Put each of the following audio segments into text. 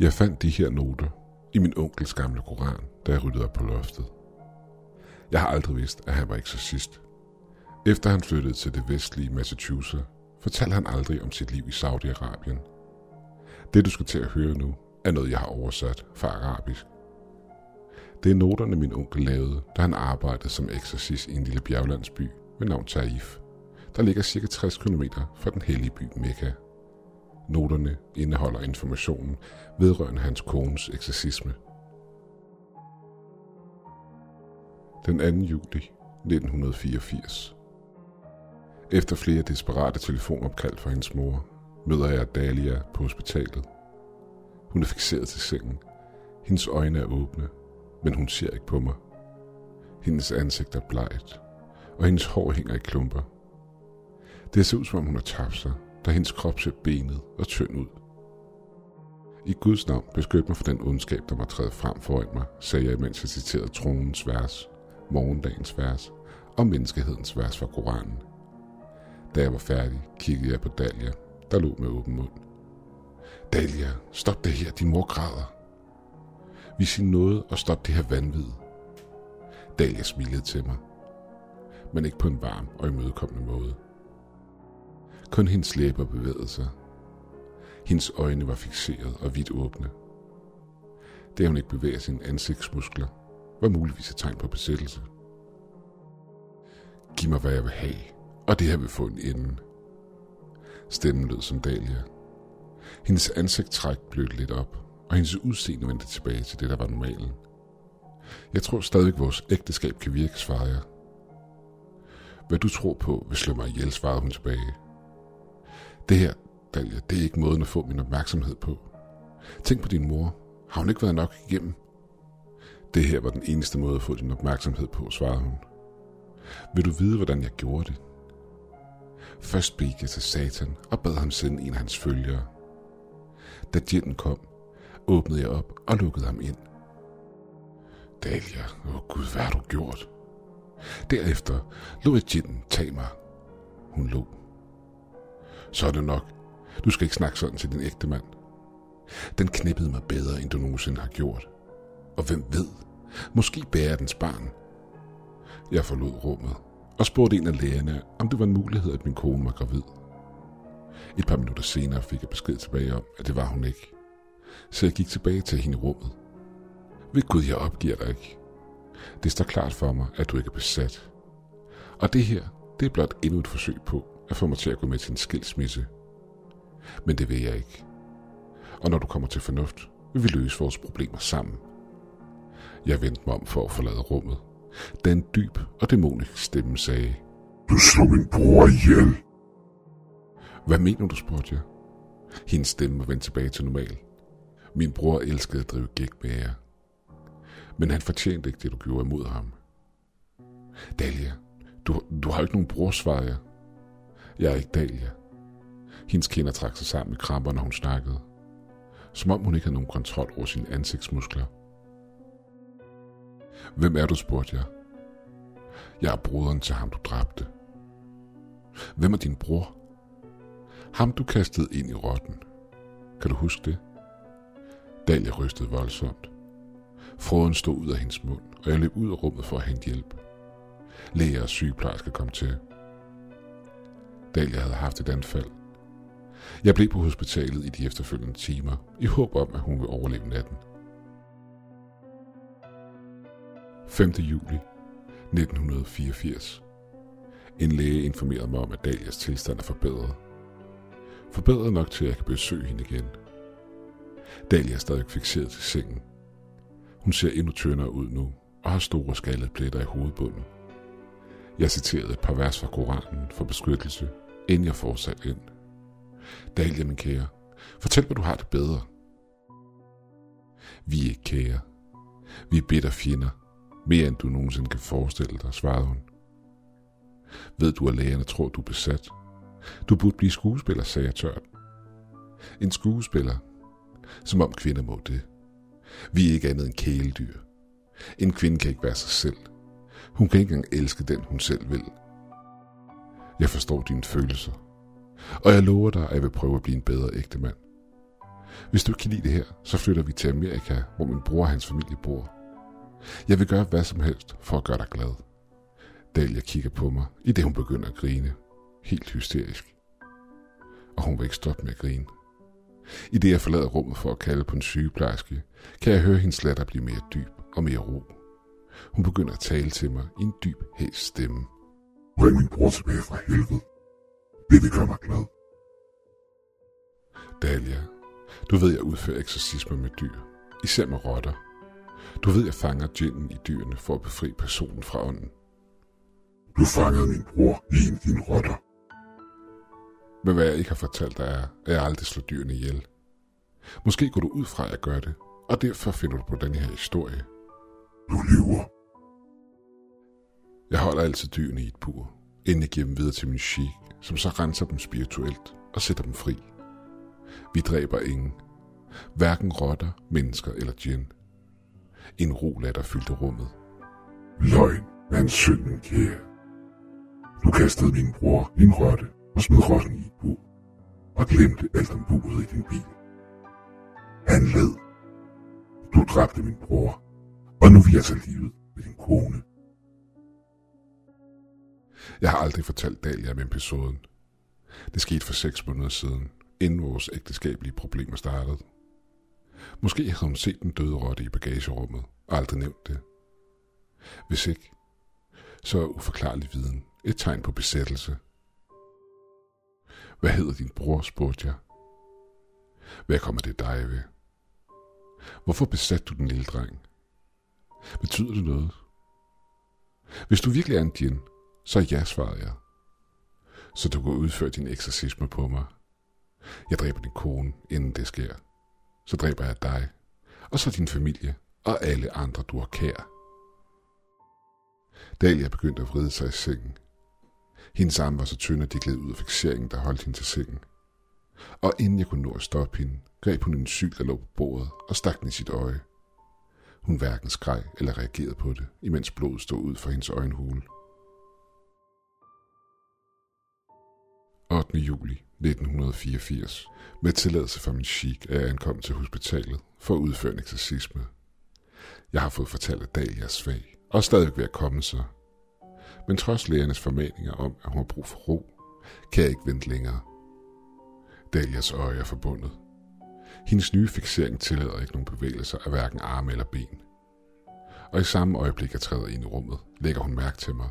Jeg fandt de her noter i min onkels gamle koran, da jeg ryddede op på loftet. Jeg har aldrig vidst, at han var eksorcist. Efter han flyttede til det vestlige Massachusetts, fortalte han aldrig om sit liv i Saudi-Arabien. Det, du skal til at høre nu, er noget, jeg har oversat fra arabisk. Det er noterne, min onkel lavede, da han arbejdede som eksorcist i en lille bjerglandsby ved navn Taif, der ligger cirka 60 km fra den hellige by Mekka. Noterne indeholder informationen vedrørende hans kones eksorcisme. Den 2. juli 1984. Efter flere desperate telefonopkald fra hendes mor, møder jeg Dahlia på hospitalet. Hun er fixeret til sengen. Hendes øjne er åbne, men hun ser ikke på mig. Hendes ansigt er blegt, og hendes hår hænger i klumper. Det ser ud som om hun har tabt sig, da hendes krop ser benet og tynd ud. I Guds navn beskyt mig for den ondskab, der var træde frem foran mig, sagde jeg, mens jeg citerede tronens vers, morgendagens vers og menneskehedens vers fra Koranen. Da jeg var færdig, kiggede jeg på Dalia, der lå med åben mund. Dalia, stop det her, din mor græder. Vi siger noget og stop det her vanvid. Dalia smilede til mig, men ikke på en varm og imødekommende måde. Kun hendes læber bevægede sig. Hendes øjne var fixeret og vidt åbne. Det, hun ikke bevæger sine ansigtsmuskler, var muligvis et tegn på besættelse. Giv mig, hvad jeg vil have, og det her vil få en ende. Stemmen lød som Dahlia. Hendes ansigt træk lidt op, og hendes udseende vendte tilbage til det, der var normalen. Jeg tror stadig, vores ægteskab kan virke, svarede jeg. Hvad du tror på, vil slå mig ihjel, svarede hun tilbage. Det her, Dalia, det er ikke måden at få min opmærksomhed på. Tænk på din mor. Har hun ikke været nok igennem? Det her var den eneste måde at få din opmærksomhed på, svarede hun. Vil du vide, hvordan jeg gjorde det? Først beg jeg til Satan og bad ham sende en af hans følgere. Da djætten kom, åbnede jeg op og lukkede ham ind. Dalia, åh oh Gud, hvad har du gjort? Derefter lod jeg djætten tage mig. Hun lå. Så er det nok. Du skal ikke snakke sådan til din ægte mand. Den knippede mig bedre, end du nogensinde har gjort. Og hvem ved, måske bærer dens barn. Jeg forlod rummet og spurgte en af lægerne, om det var en mulighed, at min kone var gravid. Et par minutter senere fik jeg besked tilbage om, at det var hun ikke. Så jeg gik tilbage til hende i rummet. Ved Gud, jeg opgiver dig ikke. Det står klart for mig, at du ikke er besat. Og det her, det er blot endnu et forsøg på at få mig til at gå med til en skilsmisse. Men det vil jeg ikke. Og når du kommer til fornuft, vil vi løse vores problemer sammen. Jeg vendte mig om for at forlade rummet. Da en dyb og dæmonisk stemme sagde, Du slår min bror ihjel. Hvad mener du, spurgte jeg. Hendes stemme var vendt tilbage til normal. Min bror elskede at drive gæk med jer. Men han fortjente ikke det, du gjorde imod ham. Dalia, du, du har ikke nogen bror, svarede jeg. Jeg er ikke Dalia. Hendes kinder trak sig sammen i kramper, når hun snakkede. Som om hun ikke havde nogen kontrol over sine ansigtsmuskler. Hvem er du, spurgte jeg. Jeg er broderen til ham, du dræbte. Hvem er din bror? Ham, du kastede ind i rotten. Kan du huske det? Dalia rystede voldsomt. Froden stod ud af hendes mund, og jeg løb ud af rummet for at hente hjælp. Læger og sygeplejersker kom til. Dalia havde haft et anfald. Jeg blev på hospitalet i de efterfølgende timer, i håb om, at hun ville overleve natten. 5. juli 1984. En læge informerede mig om, at Dalias tilstand er forbedret. Forbedret nok til, at jeg kan besøge hende igen. Dalia er stadig fixeret til sengen. Hun ser endnu tyndere ud nu, og har store skaldede pletter i hovedbunden. Jeg citerede et par vers fra Koranen for beskyttelse, inden jeg fortsatte ind. Dahlia, min kære, fortæl mig, du har det bedre. Vi er ikke kære. Vi er bitter fjender, mere end du nogensinde kan forestille dig, svarede hun. Ved du, at lægerne tror, du er besat? Du burde blive skuespiller, sagde jeg tørt. En skuespiller. Som om kvinder må det. Vi er ikke andet end kæledyr. En kvinde kan ikke være sig selv. Hun kan ikke engang elske den, hun selv vil. Jeg forstår dine følelser. Og jeg lover dig, at jeg vil prøve at blive en bedre ægte mand. Hvis du ikke kan lide det her, så flytter vi til Amerika, hvor min bror og hans familie bor. Jeg vil gøre hvad som helst for at gøre dig glad. Dalia kigger på mig, i det hun begynder at grine. Helt hysterisk. Og hun vil ikke stoppe med at grine. I det jeg forlader rummet for at kalde på en sygeplejerske, kan jeg høre hendes latter blive mere dyb og mere ro. Hun begynder at tale til mig i en dyb, hæs stemme. Bring min bror tilbage fra helvede. Det vil gøre mig glad. Dalia, du ved, jeg udfører eksorcismer med dyr, især med rotter. Du ved, jeg fanger djinnen i dyrene for at befri personen fra ånden. Du fangede min bror i en af dine rotter. Men hvad jeg ikke har fortalt dig er, at jeg aldrig slår dyrene ihjel. Måske går du ud fra, at jeg gør det, og derfor finder du på den her historie. Du lyver. Jeg holder altid dyrene i et bur, inden jeg giver dem videre til min sheik, som så renser dem spirituelt og sætter dem fri. Vi dræber ingen. Hverken rotter, mennesker eller djinn. En ro latter fyldte rummet. Løgn er en synd, min kære. Du kastede min bror i en rotte og smed rotten i et bur, og glemte alt om buret i din bil. Han led. Du dræbte min bror, og nu vil jeg tage livet med din kone. Jeg har aldrig fortalt Dalia om episoden. Det skete for seks måneder siden, inden vores ægteskabelige problemer startede. Måske havde hun set den døde rotte i bagagerummet og aldrig nævnt det. Hvis ikke, så er uforklarlig viden et tegn på besættelse. Hvad hedder din bror, spurgte jeg. Hvad kommer det dig ved? Hvorfor besat du den lille dreng? Betyder det noget? Hvis du virkelig er en djinn, så ja, svarede jeg. Så du kan udføre din eksorcisme på mig. Jeg dræber din kone, inden det sker. Så dræber jeg dig, og så din familie, og alle andre, du har kær. Dalia begyndte at vride sig i sengen. Hendes arme var så tynde, at de gled ud af fixeringen, der holdt hende til sengen. Og inden jeg kunne nå at stoppe hende, greb hun en syg, der lå på bordet og stak den i sit øje. Hun hverken skreg eller reagerede på det, imens blodet stod ud fra hendes øjenhule. 8. juli 1984. Med tilladelse fra min chic er jeg ankommet til hospitalet for at udføre en eksorcisme. Jeg har fået fortalt, at Dalia er svag og stadig ved at komme sig. Men trods lægernes formaninger om, at hun har brug for ro, kan jeg ikke vente længere. Dalias øje er forbundet. Hendes nye fixering tillader ikke nogen bevægelser af hverken arme eller ben. Og i samme øjeblik, jeg træder ind i rummet, lægger hun mærke til mig.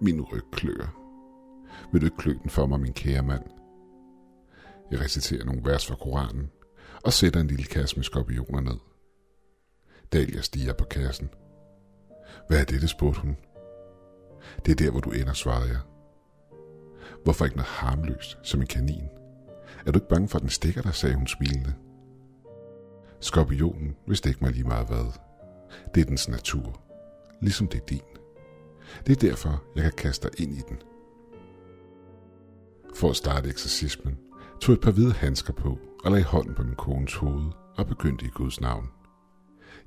Min ryg klør. Vil du ikke klø den for mig, min kære mand? Jeg reciterer nogle vers fra Koranen og sætter en lille kasse med skorpioner ned. Dalia stiger på kassen. Hvad er det, det spurgte hun. Det er der, hvor du ender, svarede jeg. Hvorfor ikke noget harmløst, som en kanin? Er du ikke bange for, at den stikker dig, sagde hun smilende. Skorpionen vidste ikke mig lige meget hvad. Det er dens natur, ligesom det er din. Det er derfor, jeg kan kaste dig ind i den. For at starte eksorcismen, tog et par hvide handsker på og lagde hånden på min kones hoved og begyndte i Guds navn.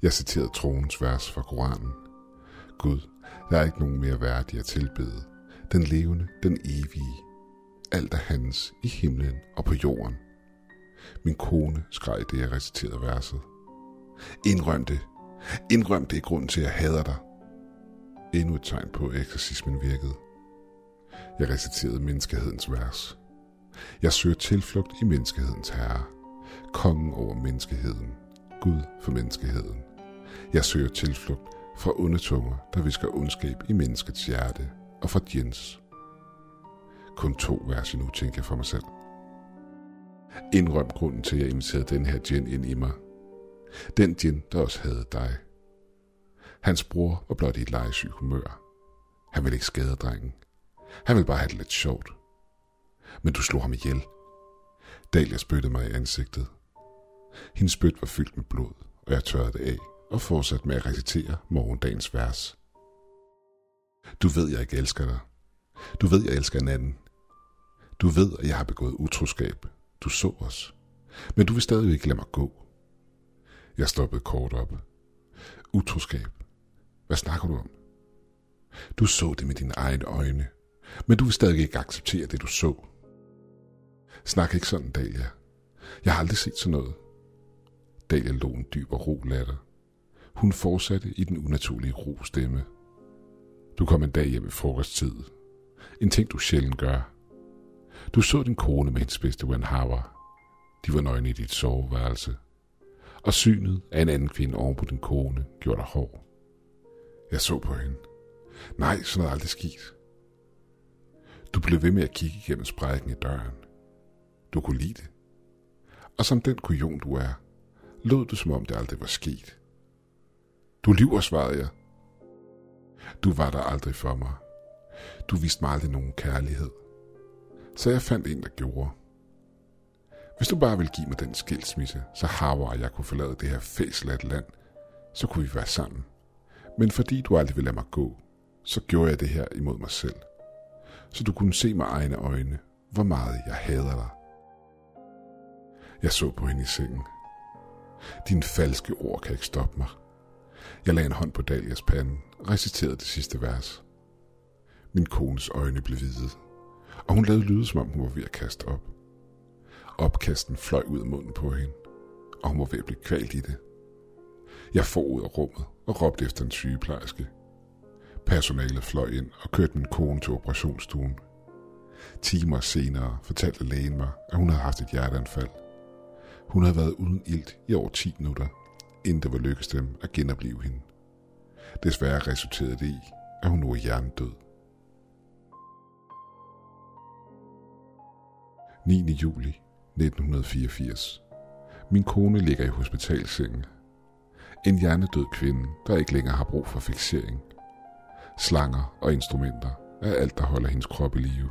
Jeg citerede troens vers fra Koranen. Gud, der er ikke nogen mere værdig at tilbede. Den levende, den evige. Alt er hans i himlen og på jorden. Min kone skreg det, jeg reciterede verset. Indrøm det. Indrøm det er grunden til, at jeg hader dig. Endnu et tegn på, at eksorcismen virkede. Jeg reciterede menneskehedens vers. Jeg søger tilflugt i menneskehedens herre. Kongen over menneskeheden. Gud for menneskeheden. Jeg søger tilflugt fra onde tunger, der visker ondskab i menneskets hjerte, og fra Jens. Kun to vers endnu, tænker jeg for mig selv. Indrøm grunden til, at jeg inviterede den her djinn ind i mig. Den djinn, der også havde dig. Hans bror var blot i et legesyg humør. Han ville ikke skade drengen. Han ville bare have det lidt sjovt. Men du slog ham ihjel. Dalia spyttede mig i ansigtet. Hendes spyt var fyldt med blod, og jeg tørrede det af og fortsatte med at recitere morgendagens vers. Du ved, jeg ikke elsker dig. Du ved, jeg elsker en anden. Du ved, at jeg har begået utroskab. Du så os. Men du vil stadig ikke lade mig gå. Jeg stoppede kort op. Utroskab. Hvad snakker du om? Du så det med dine egne øjne, men du vil stadig ikke acceptere det, du så. Snak ikke sådan, Dalia. Jeg har aldrig set sådan noget. Dalia lå en dyb og ro latter. Hun fortsatte i den unaturlige ro stemme. Du kom en dag hjem i frokosttid. En ting, du sjældent gør. Du så din kone med hendes bedste ven Havar. De var nøgne i dit soveværelse. Og synet af en anden kvinde oven på din kone gjorde dig hård. Jeg så på hende. Nej, sådan noget aldrig sket. Du blev ved med at kigge gennem sprækken i døren. Du kunne lide det. Og som den kujon du er, lød du som om det aldrig var sket. Du lyver, svarede jeg. Du var der aldrig for mig. Du viste mig aldrig nogen kærlighed. Så jeg fandt en, der gjorde. Hvis du bare vil give mig den skilsmisse, så Harvard og jeg kunne forlade det her fæslat land, så kunne vi være sammen. Men fordi du aldrig ville lade mig gå, så gjorde jeg det her imod mig selv. Så du kunne se med egne øjne, hvor meget jeg hader dig. Jeg så på hende i sengen. Dine falske ord kan ikke stoppe mig. Jeg lagde en hånd på Dalias pande og reciterede det sidste vers. Min kones øjne blev hvide, og hun lavede lyde, som om hun var ved at kaste op. Opkasten fløj ud af munden på hende, og hun var ved at blive kvalt i det. Jeg får ud af rummet og råbte efter en sygeplejerske. Personalet fløj ind og kørte min kone til operationsstuen. Timer senere fortalte lægen mig, at hun havde haft et hjerteanfald. Hun havde været uden ilt i over 10 minutter, inden det var lykkedes dem at genopleve hende. Desværre resulterede det i, at hun nu er hjernedød. 9. juli 1984. Min kone ligger i hospitalsengen. En hjernedød kvinde, der ikke længere har brug for fixering. Slanger og instrumenter er alt, der holder hendes krop i live.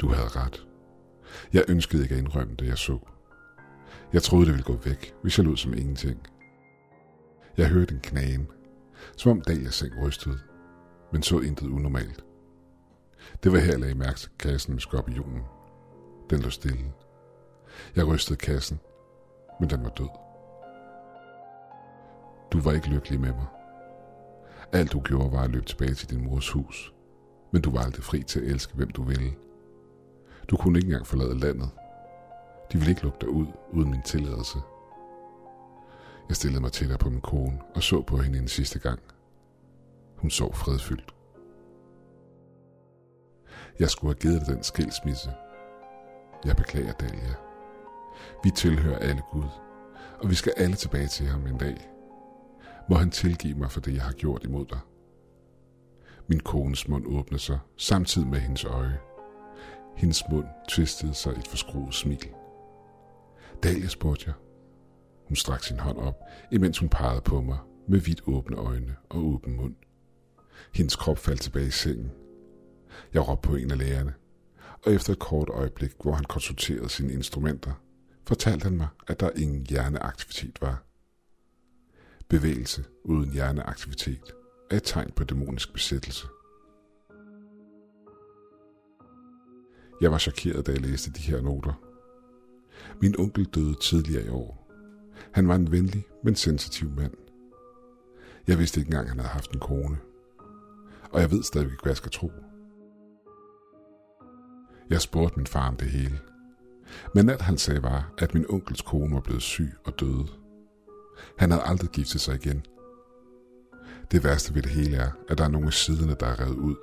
Du havde ret. Jeg ønskede ikke at indrømme det, jeg så. Jeg troede, det ville gå væk, hvis jeg lød som ingenting. Jeg hørte en knagen, som om Dalias seng rystede, men så intet unormalt. Det var her, jeg lagde mærke til kassen med skorpionen. Den lå stille. Jeg rystede kassen, men den var død. Du var ikke lykkelig med mig. Alt du gjorde var at løbe tilbage til din mors hus, men du var aldrig fri til at elske, hvem du ville. Du kunne ikke engang forlade landet. De ville ikke lukke dig ud uden min tilladelse. Jeg stillede mig tættere på min kone og så på hende en sidste gang. Hun sov fredfyldt. Jeg skulle have givet dig den skilsmisse. Jeg beklager, Dalia. Vi tilhører alle Gud, og vi skal alle tilbage til ham en dag. Må han tilgive mig for det, jeg har gjort imod dig. Min kones mund åbnede sig, samtidig med hendes øje. Hendes mund tvistede sig et forskruet smil. Dalia spurgte jeg. Hun strak sin hånd op, imens hun pegede på mig med vidt åbne øjne og åben mund. Hendes krop faldt tilbage i sengen. Jeg råbte på en af lægerne, og efter et kort øjeblik, hvor han konsulterede sine instrumenter, fortalte han mig, at der ingen hjerneaktivitet var. Bevægelse uden hjerneaktivitet er et tegn på dæmonisk besættelse. Jeg var chokeret, da jeg læste de her noter. Min onkel døde tidligere i år. Han var en venlig, men sensitiv mand. Jeg vidste ikke engang, at han havde haft en kone. Og jeg ved stadig ikke, hvad jeg skal tro. Jeg spurgte min far om det hele. Men alt han sagde var, at min onkels kone var blevet syg og døde. Han havde aldrig giftet sig igen. Det værste ved det hele er, at der er nogle af siderne, der er revet ud.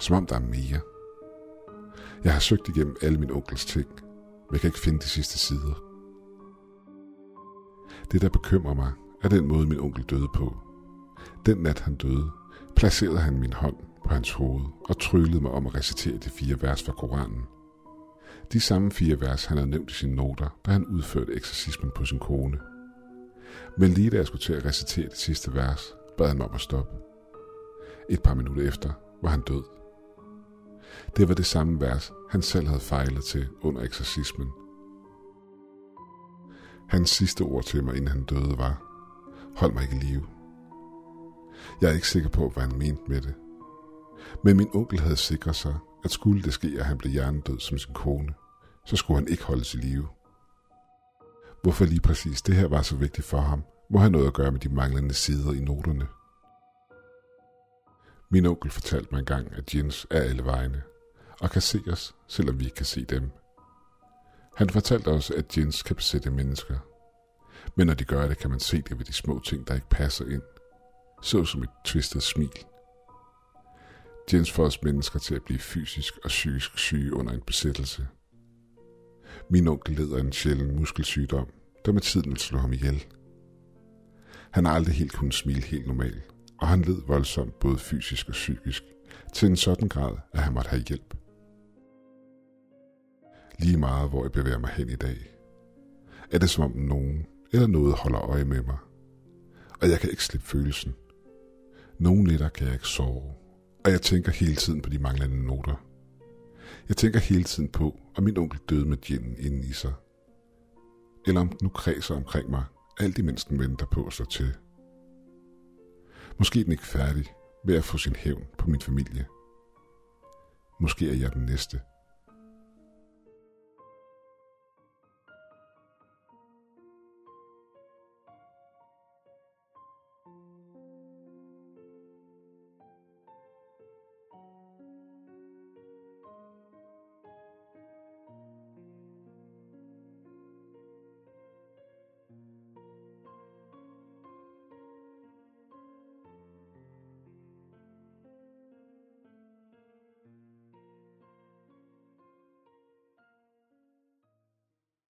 Som om der er mere. Jeg har søgt igennem alle min onkels ting, men jeg kan ikke finde de sidste sider. Det, der bekymrer mig, er den måde, min onkel døde på. Den nat, han døde, placerede han min hånd på hans hoved og tryllede mig om at recitere de fire vers fra Koranen. De samme fire vers, han havde nævnt i sine noter, da han udførte eksorcismen på sin kone. Men lige da jeg skulle til at recitere det sidste vers, bad han mig om at stoppe. Et par minutter efter var han død. Det var det samme vers, han selv havde fejlet til under eksorcismen. Hans sidste ord til mig, inden han døde, var, hold mig ikke i live. Jeg er ikke sikker på, hvad han mente med det. Men min onkel havde sikret sig, at skulle det ske, at han blev hjernedød som sin kone, så skulle han ikke holdes i live. Hvorfor lige præcis det her var så vigtigt for ham, må have noget at gøre med de manglende sider i noterne. Min onkel fortalte mig engang, at Jens er alle vegne, og kan se os, selvom vi ikke kan se dem. Han fortalte os, at Jens kan besætte mennesker. Men når de gør det, kan man se det ved de små ting, der ikke passer ind. Så som et tvistet smil. Jens får os mennesker til at blive fysisk og psykisk syge under en besættelse. Min onkel led af en sjælden muskelsygdom, der med tiden ville slå ham ihjel. Han har aldrig helt kunnet smile helt normalt, og han led voldsomt både fysisk og psykisk, til en sådan grad, at han måtte have hjælp. Lige meget, hvor jeg bevæger mig hen i dag, er det som om nogen eller noget holder øje med mig, og jeg kan ikke slippe følelsen. Nogle nætter kan jeg ikke sove, og jeg tænker hele tiden på de manglende noter. Jeg tænker hele tiden på, om min onkel døde med djenden inden i sig. Eller om den nu kredser omkring mig, alt imens den venter på at slå til. Måske er den ikke færdig ved at få sin hævn på min familie. Måske er jeg den næste,